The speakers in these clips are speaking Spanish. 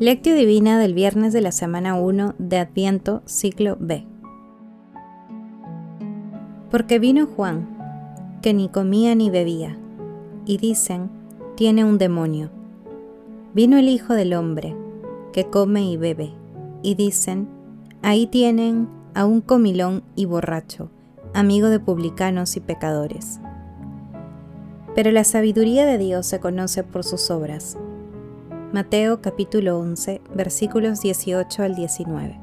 Lectio Divina del viernes de la semana 1 de Adviento, ciclo B. Porque vino Juan, que ni comía ni bebía, y dicen, tiene un demonio. Vino el Hijo del Hombre, que come y bebe, y dicen, ahí tienen a un comilón y borracho, amigo de publicanos y pecadores. Pero la sabiduría de Dios se conoce por sus obras Mateo capítulo 11, versículos 18 al 19.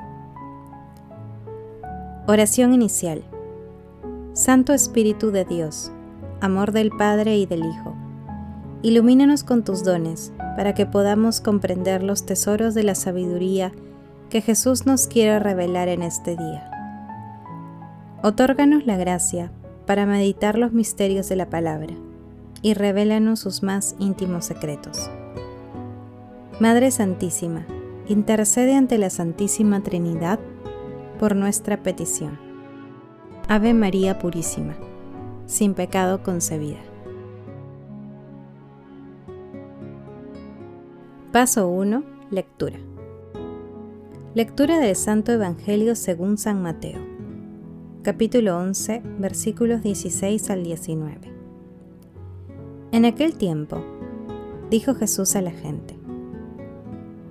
Oración inicial. Santo Espíritu de Dios, amor del Padre y del Hijo, ilumínanos con tus dones para que podamos comprender los tesoros de la sabiduría que Jesús nos quiere revelar en este día. Otórganos la gracia para meditar los misterios de la palabra y revélanos sus más íntimos secretos. Madre Santísima, intercede ante la Santísima Trinidad por nuestra petición. Ave María Purísima, sin pecado concebida. Paso 1. Lectura. Lectura del Santo Evangelio según San Mateo. Capítulo 11, versículos 16 al 19. En aquel tiempo, dijo Jesús a la gente,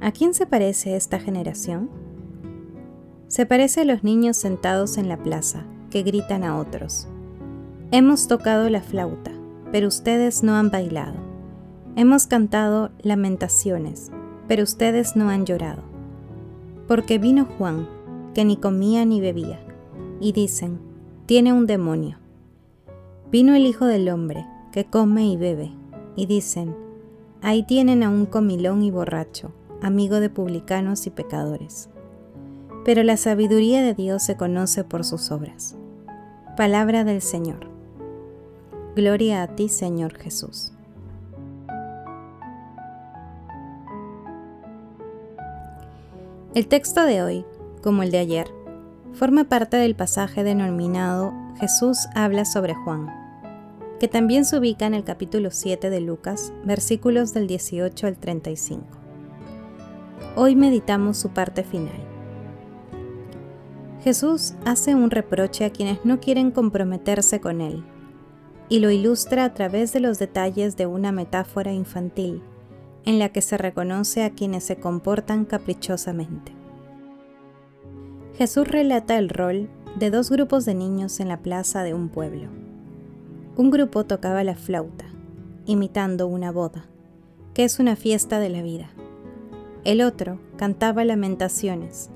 ¿A quién se parece esta generación? Se parece a los niños sentados en la plaza, que gritan a otros. Hemos tocado la flauta, pero ustedes no han bailado. Hemos cantado lamentaciones, pero ustedes no han llorado. Porque vino Juan, que ni comía ni bebía, y dicen, tiene un demonio. Vino el Hijo del Hombre, que come y bebe, y dicen, ahí tienen a un comilón y borracho amigo de publicanos y pecadores. Pero la sabiduría de Dios se conoce por sus obras. Palabra del Señor. Gloria a ti, Señor Jesús. El texto de hoy, como el de ayer, forma parte del pasaje denominado Jesús habla sobre Juan, que también se ubica en el capítulo 7 de Lucas, versículos del 18 al 35. Hoy meditamos su parte final. Jesús hace un reproche a quienes no quieren comprometerse con Él y lo ilustra a través de los detalles de una metáfora infantil en la que se reconoce a quienes se comportan caprichosamente. Jesús relata el rol de dos grupos de niños en la plaza de un pueblo. Un grupo tocaba la flauta, imitando una boda, que es una fiesta de la vida. El otro cantaba lamentaciones,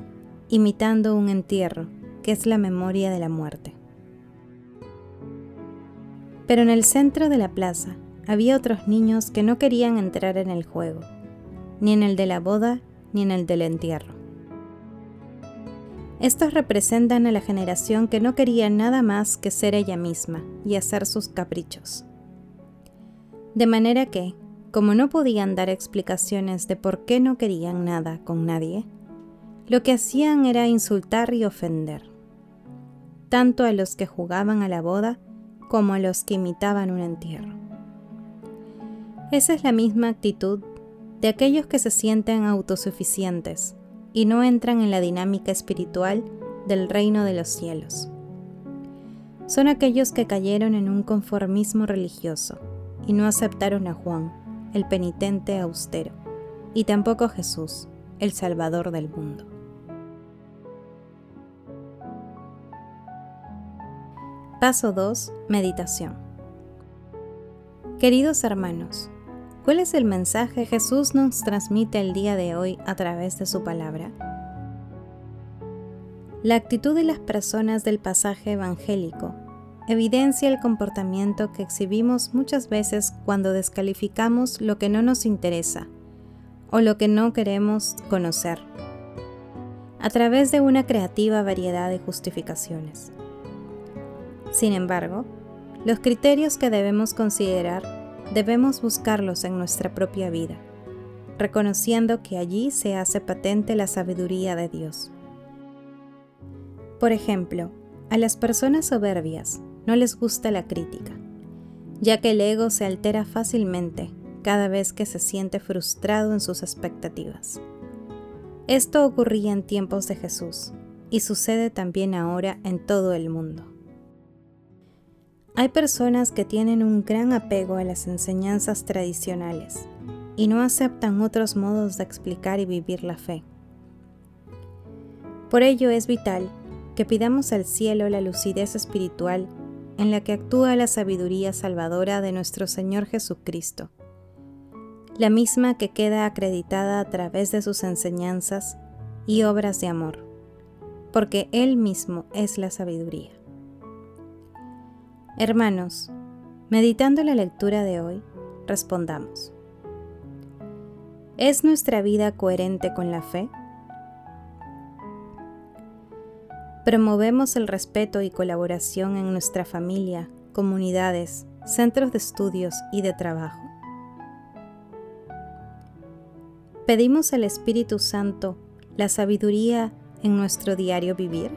imitando un entierro, que es la memoria de la muerte. Pero en el centro de la plaza había otros niños que no querían entrar en el juego, ni en el de la boda, ni en el del entierro. Estos representan a la generación que no quería nada más que ser ella misma y hacer sus caprichos. De manera que, como no podían dar explicaciones de por qué no querían nada con nadie, lo que hacían era insultar y ofender, tanto a los que jugaban a la boda como a los que imitaban un entierro. Esa es la misma actitud de aquellos que se sienten autosuficientes y no entran en la dinámica espiritual del reino de los cielos. Son aquellos que cayeron en un conformismo religioso y no aceptaron a Juan, el penitente austero, y tampoco Jesús, el Salvador del mundo. Paso 2. Meditación. Queridos hermanos, ¿cuál es el mensaje Jesús nos transmite el día de hoy a través de su palabra? La actitud de las personas del pasaje evangélico evidencia el comportamiento que exhibimos muchas veces cuando descalificamos lo que no nos interesa o lo que no queremos conocer, a través de una creativa variedad de justificaciones. Sin embargo, los criterios que debemos considerar debemos buscarlos en nuestra propia vida, reconociendo que allí se hace patente la sabiduría de Dios. Por ejemplo, a las personas soberbias no les gusta la crítica, ya que el ego se altera fácilmente cada vez que se siente frustrado en sus expectativas. Esto ocurría en tiempos de Jesús y sucede también ahora en todo el mundo. Hay personas que tienen un gran apego a las enseñanzas tradicionales y no aceptan otros modos de explicar y vivir la fe. Por ello es vital que pidamos al cielo la lucidez espiritual en la que actúa la sabiduría salvadora de nuestro Señor Jesucristo, la misma que queda acreditada a través de sus enseñanzas y obras de amor, porque Él mismo es la sabiduría. Hermanos, meditando la lectura de hoy, respondamos. ¿Es nuestra vida coherente con la fe? Promovemos el respeto y colaboración en nuestra familia, comunidades, centros de estudios y de trabajo. ¿Pedimos al Espíritu Santo la sabiduría en nuestro diario vivir?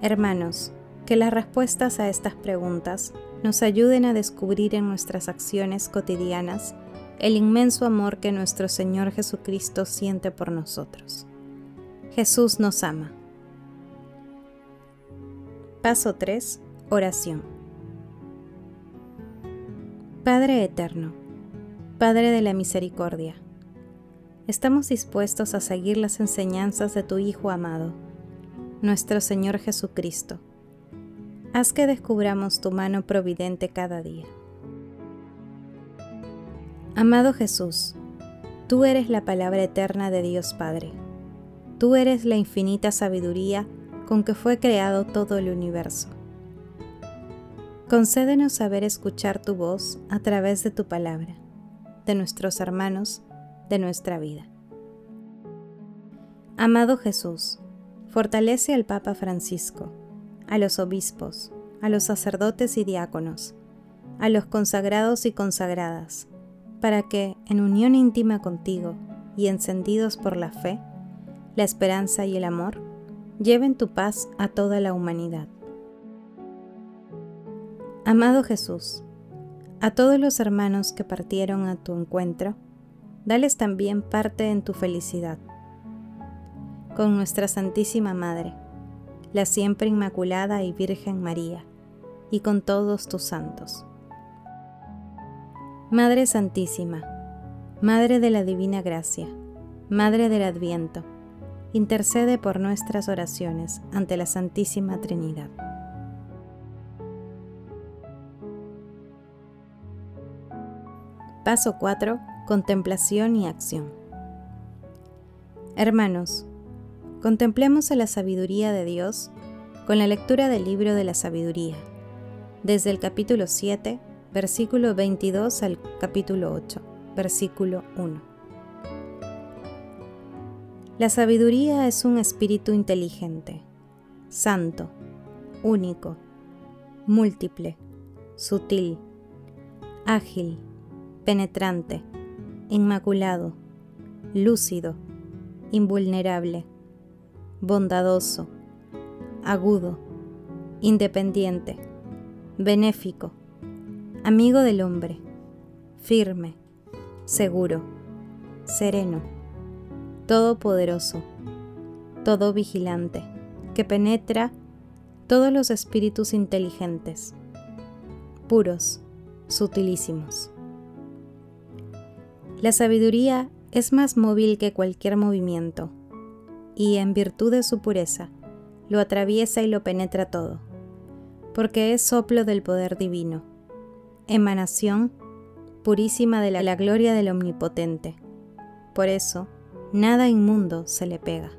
Hermanos, que las respuestas a estas preguntas nos ayuden a descubrir en nuestras acciones cotidianas el inmenso amor que nuestro Señor Jesucristo siente por nosotros. Jesús nos ama. Paso 3. Oración. Padre Eterno, Padre de la Misericordia, estamos dispuestos a seguir las enseñanzas de tu Hijo amado, nuestro Señor Jesucristo. Haz que descubramos tu mano providente cada día. Amado Jesús, tú eres la palabra eterna de Dios Padre. Tú eres la infinita sabiduría con que fue creado todo el universo. Concédenos saber escuchar tu voz a través de tu palabra, de nuestros hermanos, de nuestra vida. Amado Jesús, fortalece al Papa Francisco, a los obispos, a los sacerdotes y diáconos, a los consagrados y consagradas, para que, en unión íntima contigo y encendidos por la fe, la esperanza y el amor, lleven tu paz a toda la humanidad. Amado Jesús, a todos los hermanos que partieron a tu encuentro, dales también parte en tu felicidad. Con nuestra Santísima Madre, la siempre Inmaculada y Virgen María, y con todos tus santos Madre Santísima, Madre de la Divina Gracia, Madre del Adviento, intercede por nuestras oraciones ante la Santísima Trinidad. Paso 4. Contemplación y acción. Hermanos, contemplemos a la sabiduría de Dios con la lectura del libro de la sabiduría, desde el capítulo 7 versículo 22 al capítulo 8, versículo 1. La sabiduría es un espíritu inteligente, santo, único, múltiple, sutil, ágil, penetrante, inmaculado, lúcido, invulnerable, bondadoso, agudo, independiente, benéfico, amigo del hombre, firme, seguro, sereno, todopoderoso, todo vigilante, que penetra todos los espíritus inteligentes, puros, sutilísimos. La sabiduría es más móvil que cualquier movimiento, y en virtud de su pureza, lo atraviesa y lo penetra todo, porque es soplo del poder divino emanación purísima de la, gloria del Omnipotente. Por eso, nada inmundo se le pega.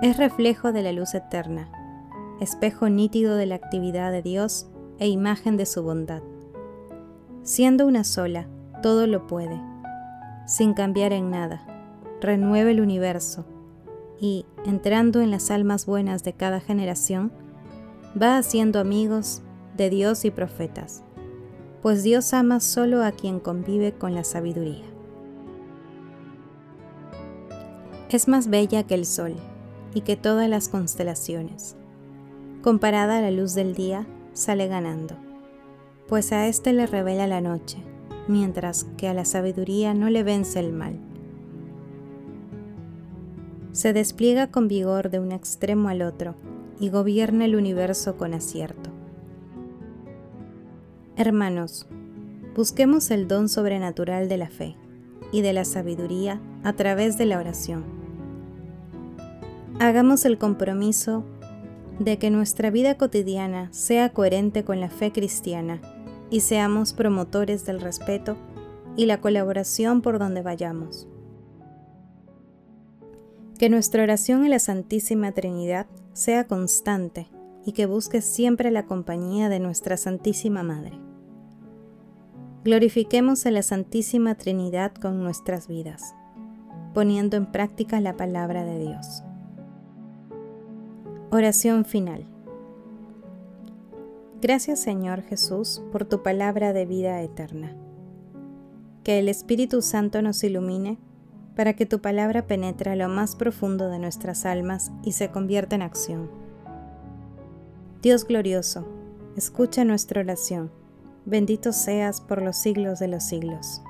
Es reflejo de la luz eterna, espejo nítido de la actividad de Dios e imagen de su bondad. Siendo una sola, todo lo puede, sin cambiar en nada, renueve el universo y, entrando en las almas buenas de cada generación, va haciendo amigos de Dios y profetas, pues Dios ama solo a quien convive con la sabiduría. Es más bella que el sol y que todas las constelaciones. Comparada a la luz del día, sale ganando, pues a éste le revela la noche, mientras que a la sabiduría no le vence el mal. Se despliega con vigor de un extremo al otro y gobierna el universo con acierto. Hermanos, busquemos el don sobrenatural de la fe y de la sabiduría a través de la oración. Hagamos el compromiso de que nuestra vida cotidiana sea coherente con la fe cristiana y seamos promotores del respeto y la colaboración por donde vayamos. Que nuestra oración a la Santísima Trinidad sea constante y que busque siempre la compañía de nuestra Santísima Madre. Glorifiquemos a la Santísima Trinidad con nuestras vidas, poniendo en práctica la palabra de Dios. Oración final. Gracias Señor Jesús por tu palabra de vida eterna. Que el Espíritu Santo nos ilumine para que tu palabra penetre lo más profundo de nuestras almas y se convierta en acción. Dios glorioso, escucha nuestra oración. Bendito seas por los siglos de los siglos.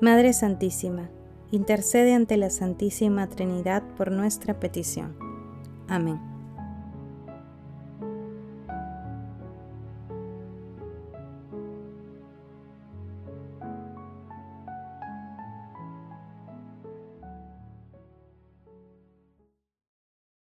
Madre Santísima, intercede ante la Santísima Trinidad por nuestra petición. Amém.